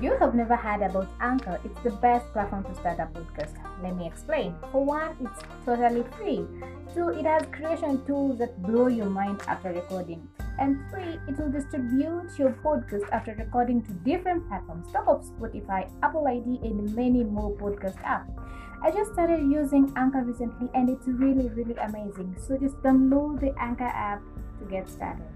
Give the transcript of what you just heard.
You have never heard about Anchor, it's the best platform to start a podcast. Let me explain. For one, it's totally free. Two, it has creation tools that blow your mind after recording. And three, it will distribute your podcast after recording to different platforms, top of Spotify, Apple ID, and many more podcast apps. I just started using Anchor recently and it's really, really amazing. So just download the Anchor app to get started.